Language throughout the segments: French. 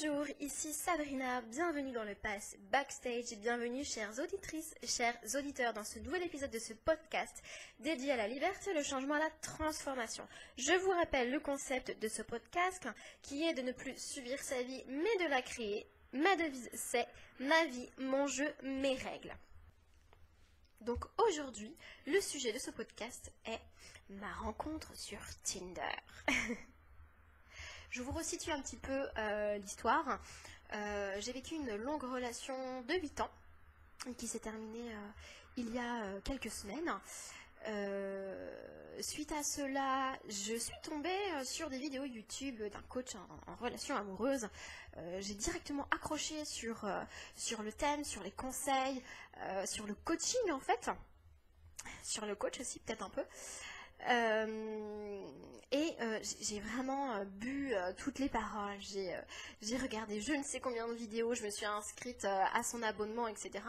Bonjour, ici Sabrina, bienvenue dans le Pass Backstage, bienvenue chères auditrices, chers auditeurs dans ce nouvel épisode de ce podcast dédié à la liberté, le changement, la transformation. Je vous rappelle le concept de ce podcast qui est de ne plus subir sa vie mais de la créer. Ma devise c'est ma vie, mon jeu, mes règles. Donc aujourd'hui, le sujet de ce podcast est ma rencontre sur Tinder. Je vous resitue un petit peu euh, l'histoire. Euh, j'ai vécu une longue relation de 8 ans qui s'est terminée euh, il y a quelques semaines. suite à cela, je suis tombée sur des vidéos YouTube d'un coach en, relation amoureuse. j'ai directement accroché sur, sur le thème, sur les conseils, sur le coaching en fait, sur le coach aussi peut-être un peu. Euh, et euh, j'ai vraiment euh, bu toutes les paroles. J'ai regardé je ne sais combien de vidéos, je me suis inscrite à son abonnement, etc.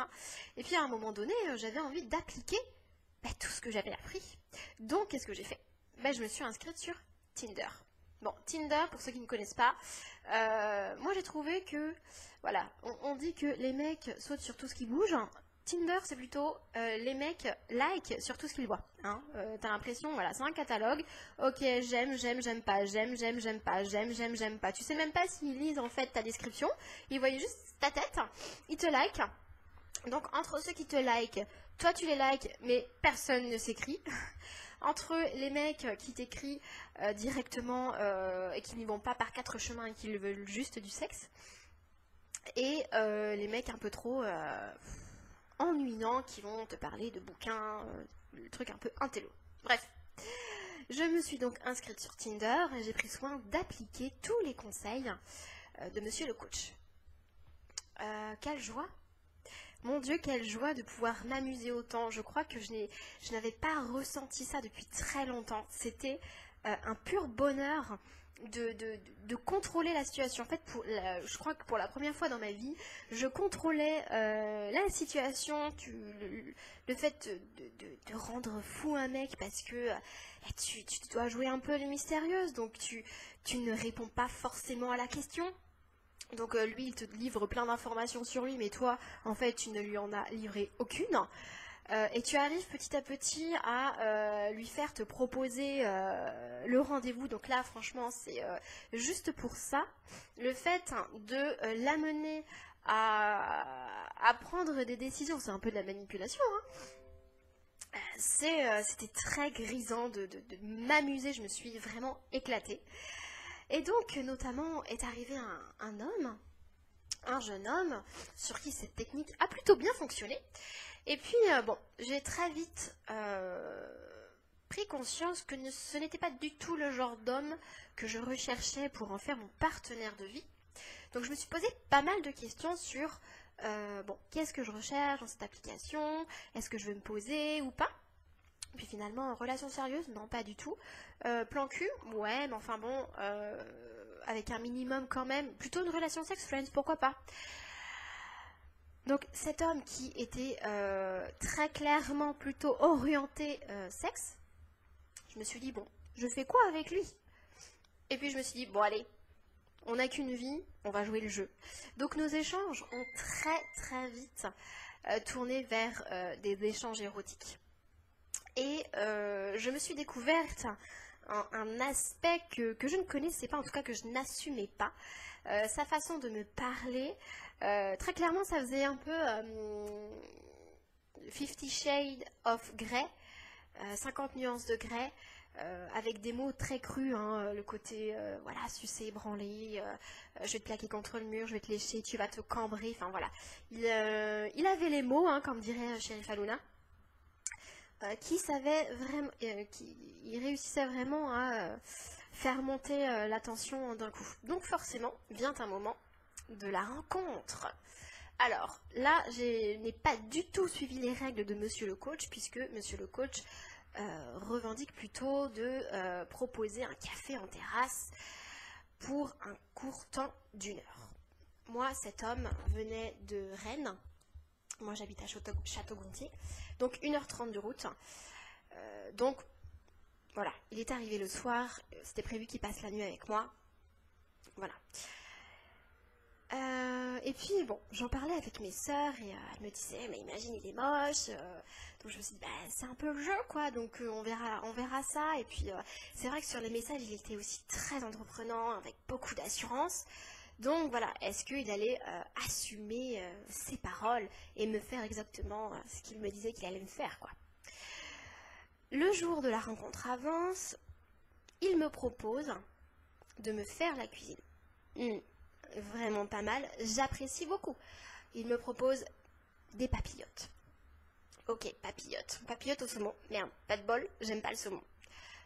Et puis à un moment donné, j'avais envie d'appliquer bah, tout ce que j'avais appris. Donc, qu'est-ce que j'ai fait? Bah, Je me suis inscrite sur Tinder. Bon, Tinder, pour ceux qui ne connaissent pas, moi j'ai trouvé que, voilà, on, on, dit que les mecs sautent sur tout ce qui bouge. Tinder, c'est plutôt euh, les mecs like sur tout ce qu'ils voient. Hein. Euh, t'as l'impression, voilà, c'est un catalogue. Ok, j'aime, j'aime, j'aime pas, j'aime, j'aime, j'aime pas, j'aime, j'aime, j'aime pas. Tu sais même pas s'ils lisent en fait ta description. Ils voient juste ta tête. Ils te like. Donc entre ceux qui te like, toi tu les likes, mais personne ne s'écrit. entre les mecs qui t'écrivent euh, directement et qui n'y vont pas par quatre chemins et qui veulent juste du sexe. Et les mecs un peu trop ennuyants qui vont te parler de bouquins, euh, le truc un peu intello. Bref. Je me suis donc inscrite sur Tinder et j'ai pris soin d'appliquer tous les conseils euh, de monsieur le coach. Euh, quelle joie Mon Dieu, quelle joie de pouvoir m'amuser autant. Je crois que je n'avais pas ressenti ça depuis très longtemps. C'était un pur bonheur de, contrôler la situation. En fait, pour je crois que pour la première fois dans ma vie, je contrôlais euh, la situation, le, fait de, rendre fou un mec parce que eh, tu, dois jouer un peu les mystérieuses, donc tu, tu ne réponds pas forcément à la question. Donc euh, lui, il te livre plein d'informations sur lui, mais toi, en fait, tu ne lui en as livré aucune. Euh, et tu arrives petit à petit à euh, lui faire te proposer euh, le rendez-vous. Donc là, franchement, c'est juste pour ça. Le fait de l'amener à, prendre des décisions, c'est un peu de la manipulation. Hein. C'était très grisant de, m'amuser, je me suis vraiment éclatée. Et donc, notamment, est arrivé un homme, un jeune homme, sur qui cette technique a plutôt bien fonctionné. Et puis, euh, bon, j'ai très vite euh, pris conscience que ce n'était pas du tout le genre d'homme que je recherchais pour en faire mon partenaire de vie. Donc je me suis posé pas mal de questions sur, euh, bon, qu'est-ce que je recherche dans cette application? Est-ce que je veux me poser ou pas? Puis finalement, relation sérieuse, non, pas du tout. plan cul, ouais, mais enfin bon, avec un minimum quand même. Plutôt une relation sex friends, pourquoi pas? Donc cet homme qui était euh, très clairement plutôt orienté euh, sexe, je me suis dit, bon, je fais quoi avec lui? Et puis je me suis dit, bon allez, on n'a qu'une vie, on va jouer le jeu. Donc nos échanges ont très très vite euh, tourné vers des échanges érotiques. Et je me suis découverte un, aspect que, que, je ne connaissais pas, en tout cas que je n'assumais pas. sa façon de me parler, euh, très clairement, ça faisait un peu euh, Fifty Shades of Grey, 50 euh, nuances de Grey, avec des mots très crus, hein, le côté, voilà, sucer, branler, je vais te plaquer contre le mur, je vais te lécher, tu vas te cambrer, enfin voilà. Il, avait les mots, hein, comme dirait Sheriff Aluna. qui savait vraiment, qui réussissait vraiment à faire monter l'attention d'un coup. Donc forcément, vient un moment de la rencontre. Alors là, je n'ai pas du tout suivi les règles de Monsieur le coach, puisque Monsieur le coach euh, revendique plutôt de euh, proposer un café en terrasse pour un court temps d'une heure. Moi, cet homme venait de Rennes. Moi, j'habite à Château-Gontier. Donc, 1h30 de route. Euh, donc, voilà, il est arrivé le soir. C'était prévu qu'il passe la nuit avec moi. Voilà. Et puis, bon, j'en parlais avec mes sœurs et euh, elles me disaient, mais imagine, il est moche. euh, donc je me suis dit, bah, c'est un peu le jeu, quoi. Donc euh, on, verra, on verra ça. Et puis, euh, c'est vrai que sur les messages, il était aussi très entreprenant, avec beaucoup d'assurance. Donc voilà, est-ce qu'il allait euh, assumer euh, ses paroles et me faire exactement euh, ce qu'il me disait qu'il allait me faire, quoi. Le jour de la rencontre avance, il me propose de me faire la cuisine. Hmm, vraiment pas mal, j'apprécie beaucoup. Il me propose des papillotes. Ok, papillotes. Papillotes au saumon. Merde, pas de bol, j'aime pas le saumon.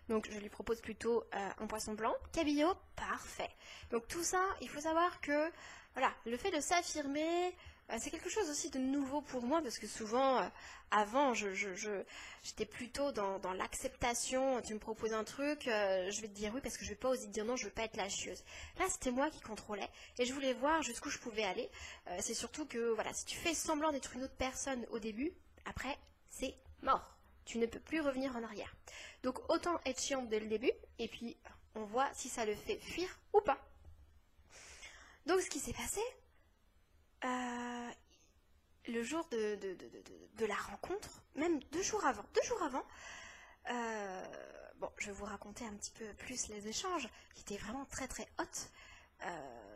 Donc je lui propose plutôt euh, un poisson blanc. Cabillaud, parfait. Donc tout ça, il faut savoir que voilà, le fait de s'affirmer, c'est quelque chose aussi de nouveau pour moi parce que souvent, euh, avant, j'étais plutôt dans, l'acceptation. Tu me proposes un truc, euh, je vais te dire oui parce que je vais pas oser te dire non, je veux pas être la chieuse. Là, c'était moi qui contrôlais et je voulais voir jusqu'où je pouvais aller. Euh, c'est surtout que voilà, si tu fais semblant d'être une autre personne au début, après, c'est mort. Tu ne peux plus revenir en arrière. Donc autant être chiante dès le début, et puis on voit si ça le fait fuir ou pas. Donc ce qui s'est passé, euh, le jour de, la rencontre, même deux jours avant, deux jours avant, euh, bon, je vais vous raconter un petit peu plus les échanges, qui étaient vraiment très très hautes. Euh,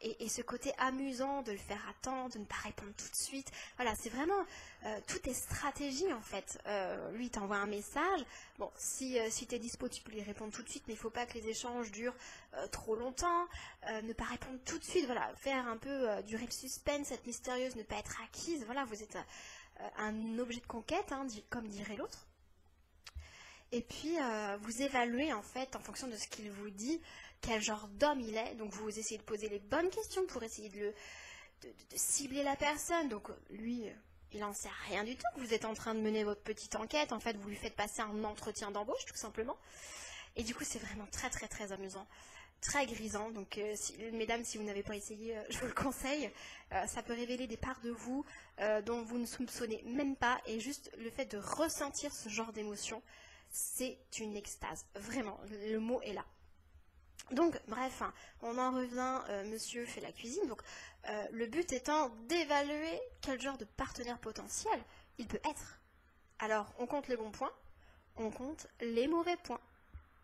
et, ce côté amusant de le faire attendre, de ne pas répondre tout de suite. Voilà, c'est vraiment euh, tout est stratégie en fait. Euh, lui, t'envoie un message. Bon, si, euh, si tu es dispo, tu peux lui répondre tout de suite, mais il faut pas que les échanges durent euh, trop longtemps. Euh, ne pas répondre tout de suite, voilà, faire un peu euh, durer le suspense, être mystérieuse, ne pas être acquise. Voilà, vous êtes un objet de conquête, hein, comme dirait l'autre. Et puis, vous évaluez en fait, en fonction de ce qu'il vous dit, quel genre d'homme il est. Donc, vous essayez de poser les bonnes questions pour essayer de, le, de, de- de cibler la personne. Donc, lui, il n'en sait rien du tout. Vous êtes en train de mener votre petite enquête. En fait, vous lui faites passer un entretien d'embauche, tout simplement. Et du coup, c'est vraiment très, très, très amusant. Très grisant. Donc, euh, mesdames, si vous n'avez pas essayé, euh, je vous le conseille. Euh, ça peut révéler des parts de vous dont vous ne soupçonnez même pas. Et juste le fait de ressentir ce genre d'émotion, c'est une extase. Vraiment, le mot est là. Donc, bref, hein, on en revient, euh, monsieur fait la cuisine. Donc, euh, le but étant d'évaluer quel genre de partenaire potentiel il peut être. Alors, on compte les bons points, on compte les mauvais points.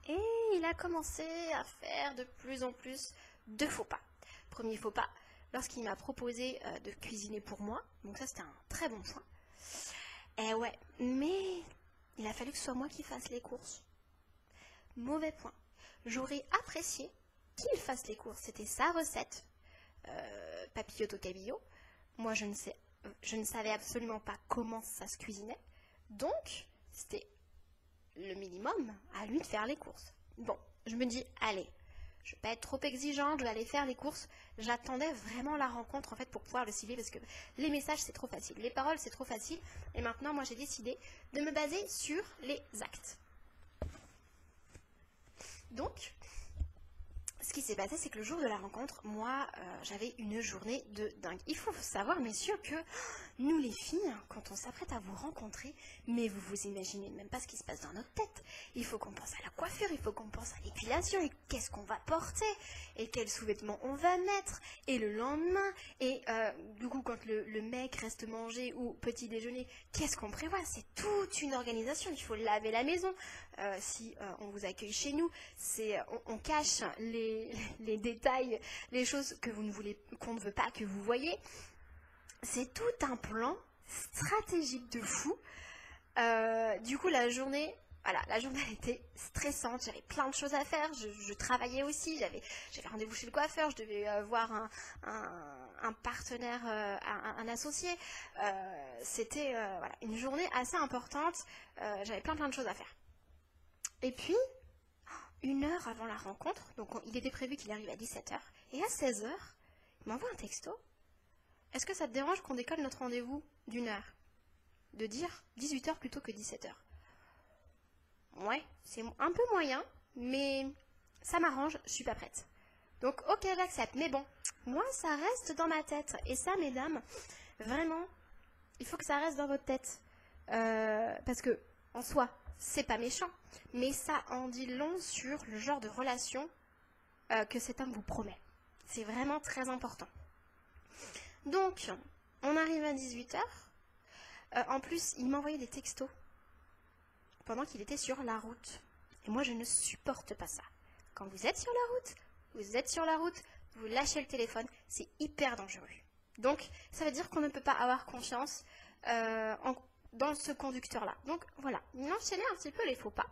Et il a commencé à faire de plus en plus de faux pas. Premier faux pas, lorsqu'il m'a proposé euh, de cuisiner pour moi. Donc ça, c'était un très bon point. Eh ouais, mais il a fallu que ce soit moi qui fasse les courses. Mauvais point. J'aurais apprécié qu'il fasse les courses. C'était sa recette. Euh, papillote au cabillaud. Moi, je ne, ne savais absolument pas comment ça se cuisinait. Donc, c'était le minimum à lui de faire les courses. Bon, je me dis, allez, je vais pas être trop exigeante, je vais aller faire les courses. J'attendais vraiment la rencontre en fait pour pouvoir le cibler parce que les messages c'est trop facile, les paroles c'est trop facile. Et maintenant, moi j'ai décidé de me baser sur les actes. Donc, ce qui s'est passé, c'est que le jour de la rencontre, moi, euh, j'avais une journée de dingue. Il faut savoir, messieurs, que nous, les filles, quand on s'apprête à vous rencontrer, mais vous vous imaginez même pas ce qui se passe dans notre tête. Il faut qu'on pense à la coiffure, il faut qu'on pense à l'épilation, et qu'est-ce qu'on va porter, et quels sous-vêtements on va mettre, et le lendemain, et euh, du coup, quand le, mec reste manger ou petit déjeuner, qu'est-ce qu'on prévoit? C'est toute une organisation. Il faut laver la maison. Euh, si euh, on vous accueille chez nous, on cache les, les détails, les choses que vous ne voulez, qu'on ne veut pas que vous voyez. C'est tout un plan stratégique de fou. Euh, du coup, la journée, voilà, la journée était stressante. J'avais plein de choses à faire. Je, travaillais aussi. J'avais, rendez-vous chez le coiffeur. Je devais euh, voir un, un, partenaire, euh, un, associé. C'était voilà, une journée assez importante. J'avais plein plein de choses à faire. Et puis, une heure avant la rencontre, donc on- il était prévu qu'il arrive à 17h, et à 16h, il m'envoie un texto. Est-ce que ça te dérange qu'on décolle notre rendez-vous d'une heure? De dire 18h plutôt que 17h. Ouais, c'est un peu moyen, mais ça m'arrange, je suis pas prête. Donc ok, j'accepte, mais bon, moi ça reste dans ma tête. Et ça, mesdames, vraiment, il faut que ça reste dans votre tête. Euh, parce que, en soi, c'est pas méchant, mais ça en dit long sur le genre de relation euh, que cet homme vous promet. C'est vraiment très important. Donc, on arrive à 18h. en plus, il m'envoyait des textos pendant qu'il était sur la route. Et moi, je ne supporte pas ça. Quand vous êtes sur la route, vous êtes sur la route, vous lâchez le téléphone, c'est hyper dangereux. Donc, ça veut dire qu'on ne peut pas avoir confiance euh, dans ce conducteur-là. Donc, voilà, il enchaînait un petit peu les faux pas.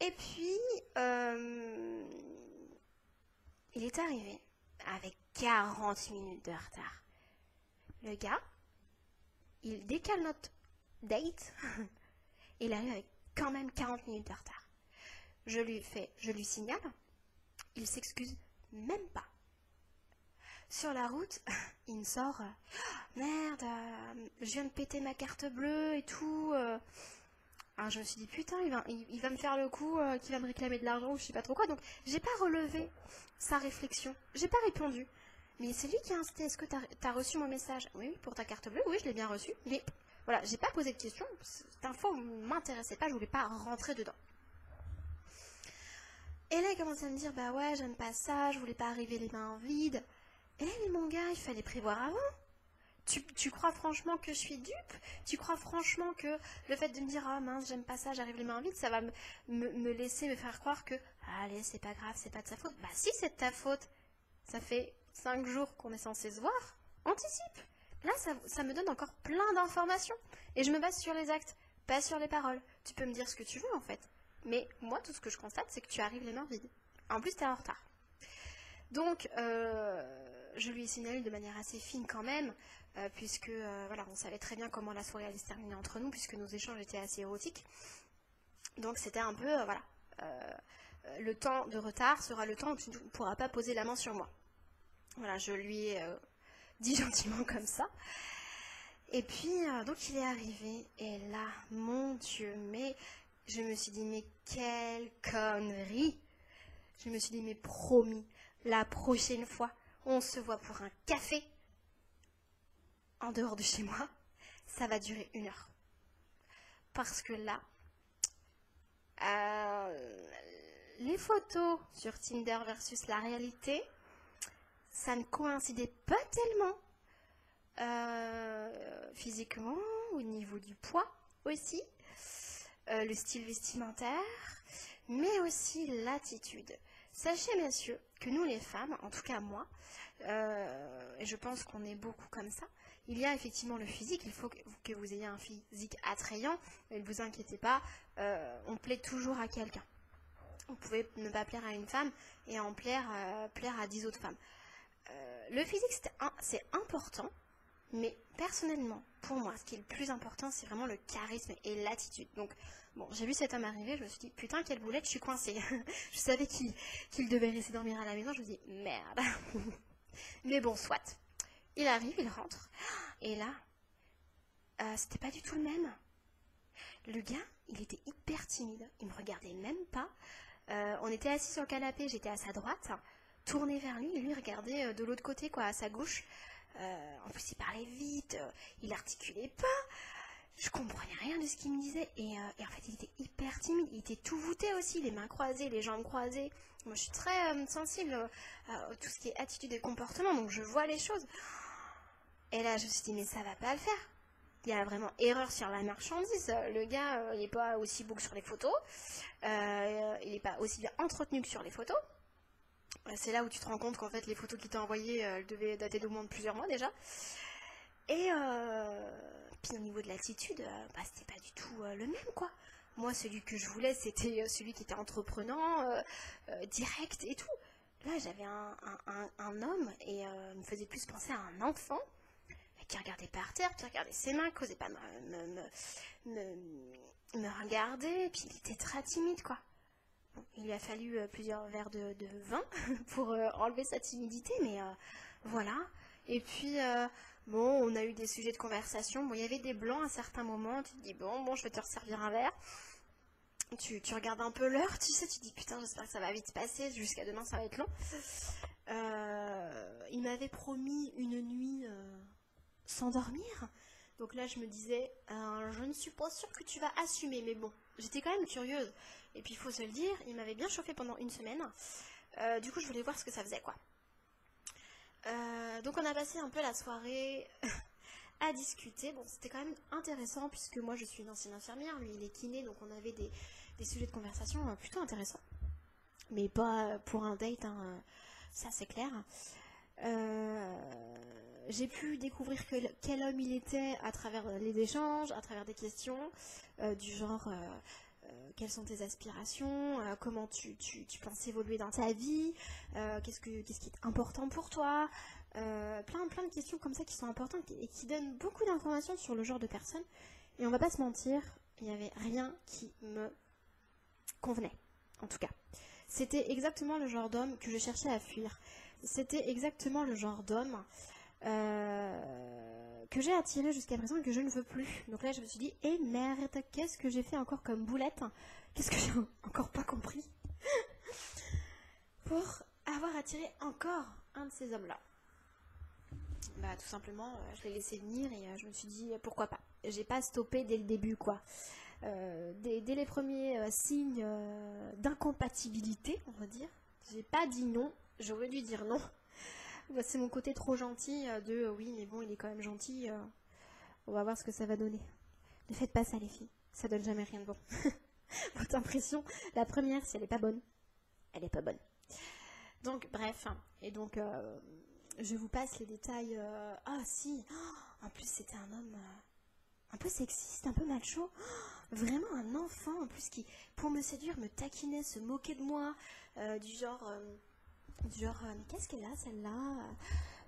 Et puis, euh, il est arrivé avec 40 minutes de retard. Le gars, il décale notre date. il arrive avec quand même 40 minutes de retard. Je lui fais, je lui signale. Il s'excuse même pas. Sur la route, il me sort Merde, euh, je viens de péter ma carte bleue et tout. Euh. Alors je me suis dit Putain, il va, il, va me faire le coup, euh, qu'il va me réclamer de l'argent ou je sais pas trop quoi. Donc j'ai pas relevé sa réflexion. J'ai pas répondu. Mais c'est lui qui a insisté Est-ce que t'as as reçu mon message? Oui, pour ta carte bleue, oui, je l'ai bien reçu. Mais voilà, j'ai pas posé de question. Cette info m'intéressait pas, je voulais pas rentrer dedans. Et là, il commence à me dire Bah ouais, j'aime pas ça, je voulais pas arriver les mains vides. Eh mais mon gars, il fallait prévoir avant. Tu, crois franchement que je suis dupe? Tu crois franchement que le fait de me dire ah mince j'aime pas ça, j'arrive les mains vides, ça va me, laisser me faire croire que allez c'est pas grave, c'est pas de sa faute. Bah si c'est de ta faute, ça fait cinq jours qu'on est censé se voir, anticipe. Là ça, me donne encore plein d'informations et je me base sur les actes, pas sur les paroles. Tu peux me dire ce que tu veux en fait, mais moi tout ce que je constate c'est que tu arrives les mains vides. En plus t'es en retard. Donc euh, je lui ai signalé de manière assez fine quand même, euh, puisque euh, voilà, on savait très bien comment la soirée allait se terminer entre nous, puisque nos échanges étaient assez érotiques. Donc c'était un peu, voilà, le temps de retard sera le temps où tu ne pourras pas poser la main sur moi. Voilà, je lui ai dit gentiment comme ça. Et puis, donc il est arrivé, et là, mon Dieu, mais je me suis dit, mais quelle connerie Je me suis dit, mais promis, la prochaine fois, on se voit pour un café en dehors de chez moi, ça va durer une heure. Parce que là, euh, les photos sur Tinder versus la réalité, ça ne coïncidait pas tellement. Euh, physiquement, au niveau du poids aussi, euh, le style vestimentaire, mais aussi l'attitude. Sachez, messieurs, que nous les femmes, en tout cas moi, euh, et je pense qu'on est beaucoup comme ça, il y a effectivement le physique, il faut que vous ayez un physique attrayant, mais ne vous inquiétez pas, on plaît toujours à quelqu'un. Vous pouvez ne pas plaire à une femme et en plaire, plaire à dix autres femmes. Le physique, c'est important, mais personnellement, pour moi, ce qui est le plus important, c'est vraiment le charisme et l'attitude. Donc, bon, j'ai vu cet homme arriver, je me suis dit, putain, quelle boulette, je suis coincée. je savais qu'il devait rester dormir à la maison, je me suis dit, merde. mais bon, soit. Il arrive, il rentre, et là, euh, c'était pas du tout le même. Le gars, il était hyper timide, il me regardait même pas. Euh, on était assis sur le canapé, j'étais à sa droite, tourné vers lui, et lui regardait euh, de l'autre côté, quoi, à sa gauche. Euh, en plus, il parlait vite, euh, il articulait pas. Je comprenais rien de ce qu'il me disait. Et, en fait, il était hyper timide. Il était tout voûté aussi, les mains croisées, les jambes croisées. Moi, je suis très sensible à tout ce qui est attitude et comportement, donc je vois les choses. Et là, je me suis dit, mais ça va pas le faire. Il y a vraiment erreur sur la marchandise. Le gars, il n'est pas aussi beau que sur les photos. il n'est pas aussi bien entretenu que sur les photos c'est là où tu te rends compte qu'en fait les photos qu'il t'a envoyées, elles devaient dater d'au moins de plusieurs mois déjà. Et euh, puis au niveau de l'attitude, euh, bah, c'était pas du tout euh, le même quoi. Moi, celui que je voulais, c'était celui qui était entreprenant, direct et tout. Là, j'avais un, homme et me faisait plus penser à un enfant qui regardait par terre, qui regardait ses mains, qui pas me, me, regarder, puis il était très timide quoi il a fallu euh, plusieurs verres de, vin pour euh, enlever sa timidité, mais euh, voilà. Et puis, bon, on a eu des sujets de conversation. Bon, il y avait des blancs à certains moments. Tu te dis, bon, bon, je vais te resservir un verre. Tu, regardes un peu l'heure, tu sais, tu te dis, putain, j'espère que ça va vite passer. Jusqu'à demain, ça va être long. il m'avait promis une nuit sans dormir. Donc là, je me disais, je ne suis pas sûre que tu vas assumer, mais bon, j'étais quand même curieuse. Et puis il faut se le dire, il m'avait bien chauffé pendant une semaine. Euh, du coup, je voulais voir ce que ça faisait, quoi. Euh, donc on a passé un peu la soirée à discuter. Bon, c'était quand même intéressant puisque moi je suis une ancienne infirmière, lui il est kiné, donc on avait des, sujets de conversation plutôt intéressants. Mais pas pour un date, hein, ça c'est clair. J'ai pu découvrir quel homme il était à travers les échanges, à travers des questions du genre euh, quelles sont tes aspirations, euh, comment tu, penses évoluer dans ta vie, euh, qu'est-ce, qui est important pour toi, plein, plein de questions comme ça qui sont importantes et qui donnent beaucoup d'informations sur le genre de personne. Et on va pas se mentir, il n'y avait rien qui me convenait, en tout cas. C'était exactement le genre d'homme que je cherchais à fuir. C'était exactement le genre d'homme que j'ai attiré jusqu'à présent et que je ne veux plus. Donc là, je me suis dit, eh merde, qu'est-ce que j'ai fait encore comme boulette Qu'est-ce que j'ai encore pas compris Pour avoir attiré encore un de ces hommes-là? Bah, tout simplement, euh, je l'ai laissé venir et euh, je me suis dit, pourquoi pas? J'ai pas stoppé dès le début, quoi. Euh, dès, les premiers signes d'incompatibilité, on va dire, j'ai pas dit non, j'aurais dû dire non. Bah, c'est mon côté trop gentil euh, de euh, oui, mais bon, il est quand même gentil. Euh, on va voir ce que ça va donner. Ne faites pas ça, les filles. Ça donne jamais rien de bon. Votre impression, la première, si elle n'est pas bonne, elle n'est pas bonne. Donc, bref. Hein. Et donc, je vous passe les détails. Ah, si. Oh, en plus, c'était un homme un peu sexiste, un peu macho. vraiment un enfant, en plus, qui, pour me séduire, me taquinait, se moquait de moi. du genre genre, euh, mais qu'est-ce qu'elle a celle-là?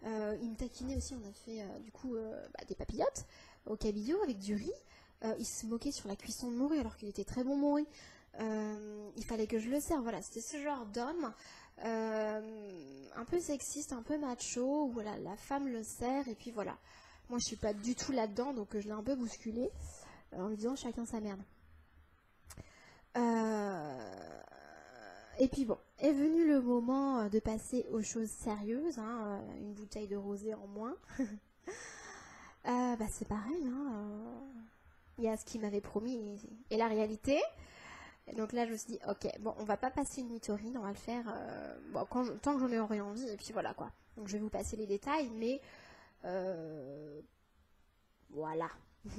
Euh, Il me taquinait aussi, on a fait euh, du coup bah, des papillotes au cabillaud avec du riz. il se moquait sur la cuisson de morue alors qu'il était très bon morue. il fallait que je le serve. Voilà, c'était ce genre d'homme un peu sexiste, un peu macho, où voilà, la femme le sert et puis voilà. Moi, je suis pas du tout là-dedans, donc je l'ai un peu bousculé en lui disant chacun sa merde. Et puis bon, est venu le moment euh, de passer aux choses sérieuses, hein, euh, une bouteille de rosé en moins. Euh, bah c'est pareil, hein, il y a ce qu'il m'avait promis et, la réalité. donc là je me suis dit, ok, bon, on va pas passer une mythorine, on va le faire bon, tant que j'en ai envie, et puis voilà quoi. Donc je vais vous passer les détails, mais voilà.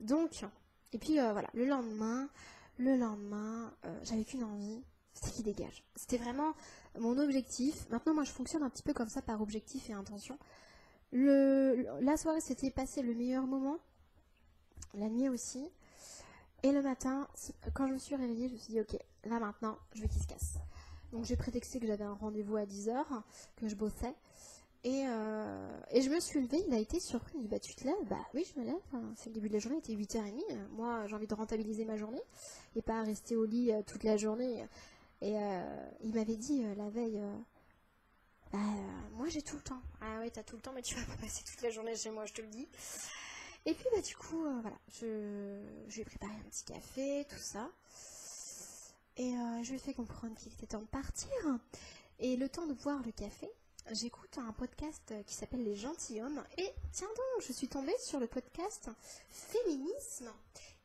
donc, et puis voilà, le lendemain, le lendemain, j'avais qu'une envie, c'était qui dégage. C'était vraiment mon objectif. Maintenant, moi, je fonctionne un petit peu comme ça par objectif et intention. La soirée, c'était passé le meilleur moment. La nuit aussi. Et le matin, quand je me suis réveillée, je me suis dit, ok, là maintenant, je veux qu'il se casse. Donc j'ai prétexté que j'avais un rendez-vous à 10h, que je bossais. Et, euh, et, je me suis levée, il a été surpris, il dit bah tu te lèves? Bah oui je me lève, c'est le début de la journée, il était 8h30, moi j'ai envie de rentabiliser ma journée et pas rester au lit euh, toute la journée et euh, il m'avait dit la veille, bah, moi j'ai tout le temps. Ah ouais, t'as tout le temps, mais tu vas pas passer toute la journée chez moi, je te le dis. Et puis du coup, voilà, je lui ai préparé un petit café, tout ça. Et je lui ai fait comprendre qu'il était temps de partir. Et le temps de boire le café, j'écoute un podcast qui s'appelle Les Gentilshommes. Et tiens donc, je suis tombée sur le podcast Féminisme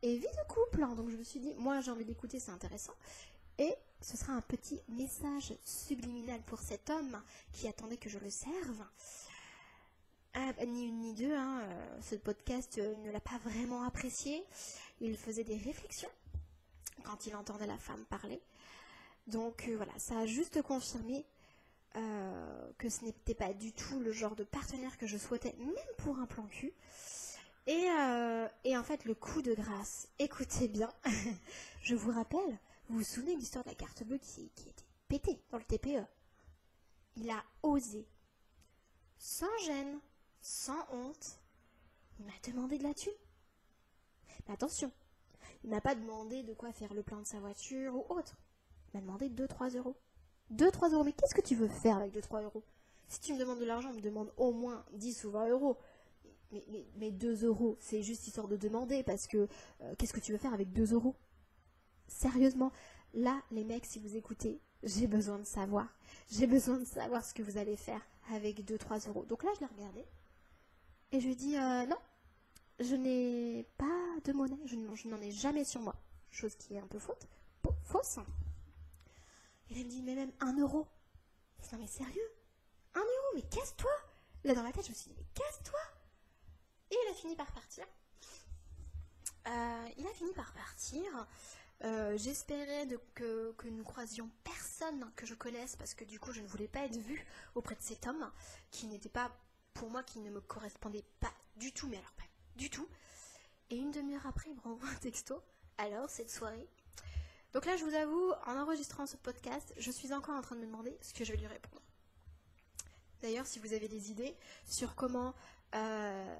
et vie de couple. Donc je me suis dit, moi j'ai envie d'écouter, c'est intéressant. Et ce sera un petit message subliminal pour cet homme qui attendait que je le serve. Bah, ni une ni deux, hein, euh, ce podcast euh, ne l'a pas vraiment apprécié. Il faisait des réflexions quand il entendait la femme parler. Donc euh, voilà, ça a juste confirmé que ce n'était pas du tout le genre de partenaire que je souhaitais, même pour un plan cul. Et, et en fait, le coup de grâce, écoutez bien, je vous rappelle vous vous souvenez de l'histoire de la carte bleue qui, qui était pétée dans le TPE Il a osé, sans gêne, sans honte, il m'a demandé de la thune. Mais attention, il m'a pas demandé de quoi faire le plein de sa voiture ou autre. Il m'a demandé 2-3 euros. 2-3 euros, mais qu'est-ce que tu veux faire avec 2-3 euros? Si tu me demandes de l'argent, me demande au moins 10 ou 20 euros. Mais, mais, 2 euros, c'est juste histoire de demander, parce que euh, qu'est-ce que tu veux faire avec 2 euros? Sérieusement, là, les mecs, si vous écoutez, j'ai besoin de savoir. J'ai besoin de savoir ce que vous allez faire avec 2-3 euros. Donc là, je l'ai regardé. Et je lui ai dit, euh, non, je n'ai pas de monnaie. Je, n'en ai jamais sur moi. Chose qui est un peu faute. fausse. Et elle me dit, mais même un euro. Non mais sérieux? Un euro Mais casse-toi Là, dans ma tête, je me suis dit, mais casse-toi Et il a fini par partir. Euh, il a fini par partir. Euh, j'espérais que, que, nous croisions personne que je connaisse parce que du coup je ne voulais pas être vue auprès de cet homme qui n'était pas pour moi qui ne me correspondait pas du tout mais alors pas du tout et une demi-heure après il me renvoie un texto alors cette soirée donc là je vous avoue en enregistrant ce podcast je suis encore en train de me demander ce que je vais lui répondre d'ailleurs si vous avez des idées sur comment euh,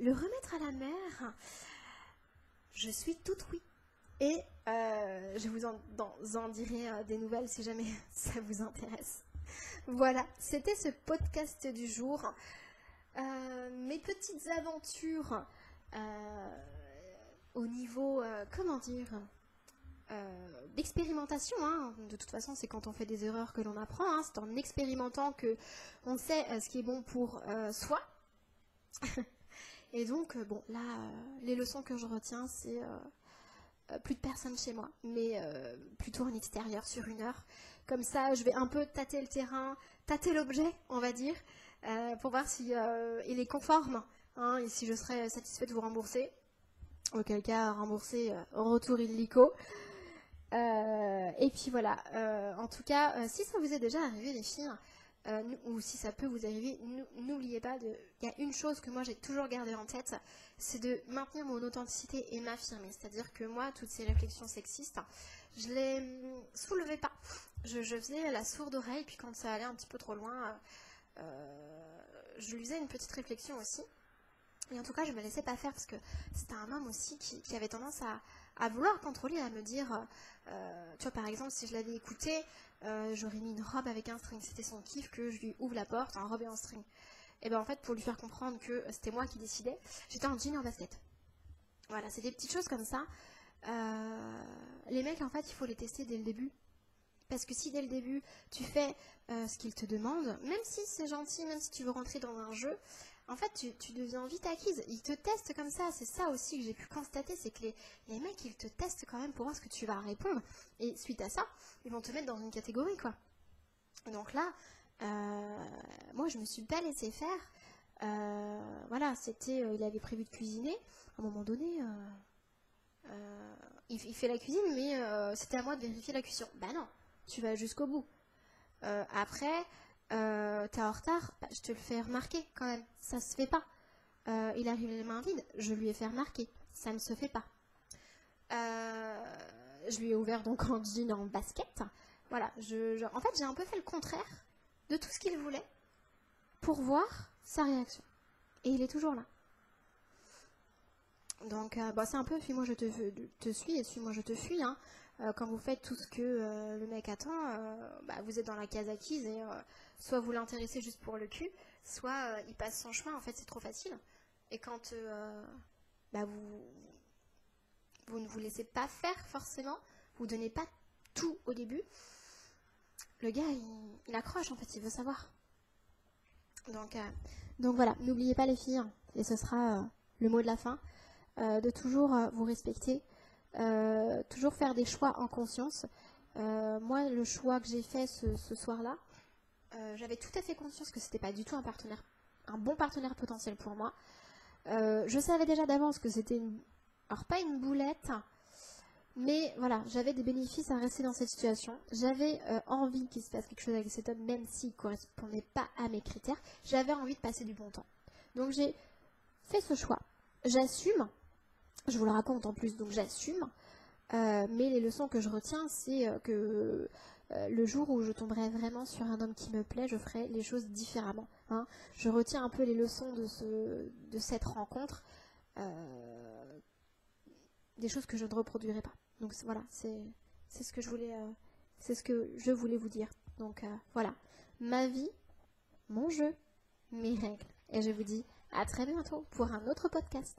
le remettre à la mer je suis toute oui et euh, je vous en, dirai euh, des nouvelles si jamais ça vous intéresse. Voilà, c'était ce podcast du jour. Mes petites aventures au niveau, comment dire, d'expérimentation. Hein. De toute façon, c'est quand on fait des erreurs que l'on apprend. Hein. C'est en expérimentant que on sait ce qui est bon pour soi. Et donc, bon, là, les leçons que je retiens, c'est euh, plus de personnes chez moi, mais euh, plutôt en extérieur sur une heure. Comme ça, je vais un peu tâter le terrain, tâter l'objet, on va dire, euh, pour voir si il est conforme hein, et si je serais satisfaite de vous rembourser. Auquel cas, rembourser retour illico. Et puis voilà, en tout cas, si ça vous est déjà arrivé les filles, euh, ou si ça peut vous arriver, n'oubliez pas. Il y a une chose que moi j'ai toujours gardée en tête, c'est de maintenir mon authenticité et m'affirmer. C'est-à-dire que moi, toutes ces réflexions sexistes, je les hum, soulevais pas. Je, faisais la sourde oreille, puis quand ça allait un petit peu trop loin, euh, je lui faisais une petite réflexion aussi. Et en tout cas, je me laissais pas faire parce que c'était un homme aussi qui, avait tendance à, vouloir contrôler, à me dire, euh, tu vois, par exemple, si je l'avais écouté, euh, j'aurais mis une robe avec un string. C'était son kiff que je lui ouvre la porte en robe et en string. Et ben en fait, pour lui faire comprendre que c'était moi qui décidais, j'étais en jean et en basket. Voilà, c'est des petites choses comme ça. Euh, les mecs, en fait, il faut les tester dès le début. Parce que si dès le début, tu fais euh, ce qu'ils te demandent, même si c'est gentil, même si tu veux rentrer dans un jeu, en fait, tu, deviens vite acquise. Ils te testent comme ça. C'est ça aussi que j'ai pu constater, c'est que les, les, mecs, ils te testent quand même pour voir ce que tu vas répondre. Et suite à ça, ils vont te mettre dans une catégorie, quoi. Donc là, euh, moi, je me suis pas laissé faire. Euh, voilà, c'était, il avait prévu de cuisiner. À un moment donné, il, il, fait la cuisine, mais c'était à moi de vérifier la cuisson. Bah non, tu vas jusqu'au bout. après, euh, t'es en retard, bah, je te le fais remarquer quand même. Ça se fait pas. Euh, il arrive les mains vides, je lui ai fait remarquer. Ça ne se fait pas. Euh, je lui ai ouvert donc en jean en basket. Voilà, en fait j'ai un peu fait le contraire de tout ce qu'il voulait pour voir sa réaction. Et il est toujours là. Donc bah, c'est un peu suis-moi je te, te, suis et suis-moi je te fuis. Hein. Quand vous faites tout ce que le mec attend, bah, vous êtes dans la case acquise et soit vous l'intéressez juste pour le cul, soit euh, il passe son chemin, en fait c'est trop facile. Et quand euh, bah, vous, ne vous laissez pas faire forcément, vous donnez pas tout au début, le gars il, accroche en fait, il veut savoir. Donc, euh, donc voilà, n'oubliez pas les filles, et ce sera le mot de la fin, de toujours vous respecter, toujours faire des choix en conscience. moi, le choix que j'ai fait ce soir-là, euh, j'avais tout à fait conscience que c'était pas du tout un partenaire, un bon partenaire potentiel pour moi. Euh, je savais déjà d'avance que c'était une, alors pas une boulette, mais voilà, j'avais des bénéfices à rester dans cette situation. J'avais euh, envie qu'il se passe quelque chose avec cet homme, même s'il ne correspondait pas à mes critères. J'avais envie de passer du bon temps. Donc j'ai fait ce choix. J'assume. Je vous le raconte en plus, donc j'assume. mais les leçons que je retiens, c'est que euh, le jour où je tomberai vraiment sur un homme qui me plaît, je ferai les choses différemment. Hein. Je retiens un peu les leçons de, ce, de cette rencontre, euh, des choses que je ne reproduirai pas. Donc voilà, c'est ce que je voulais, euh, c'est ce que je voulais vous dire. Donc voilà, ma vie, mon jeu, mes règles. Et je vous dis à très bientôt pour un autre podcast.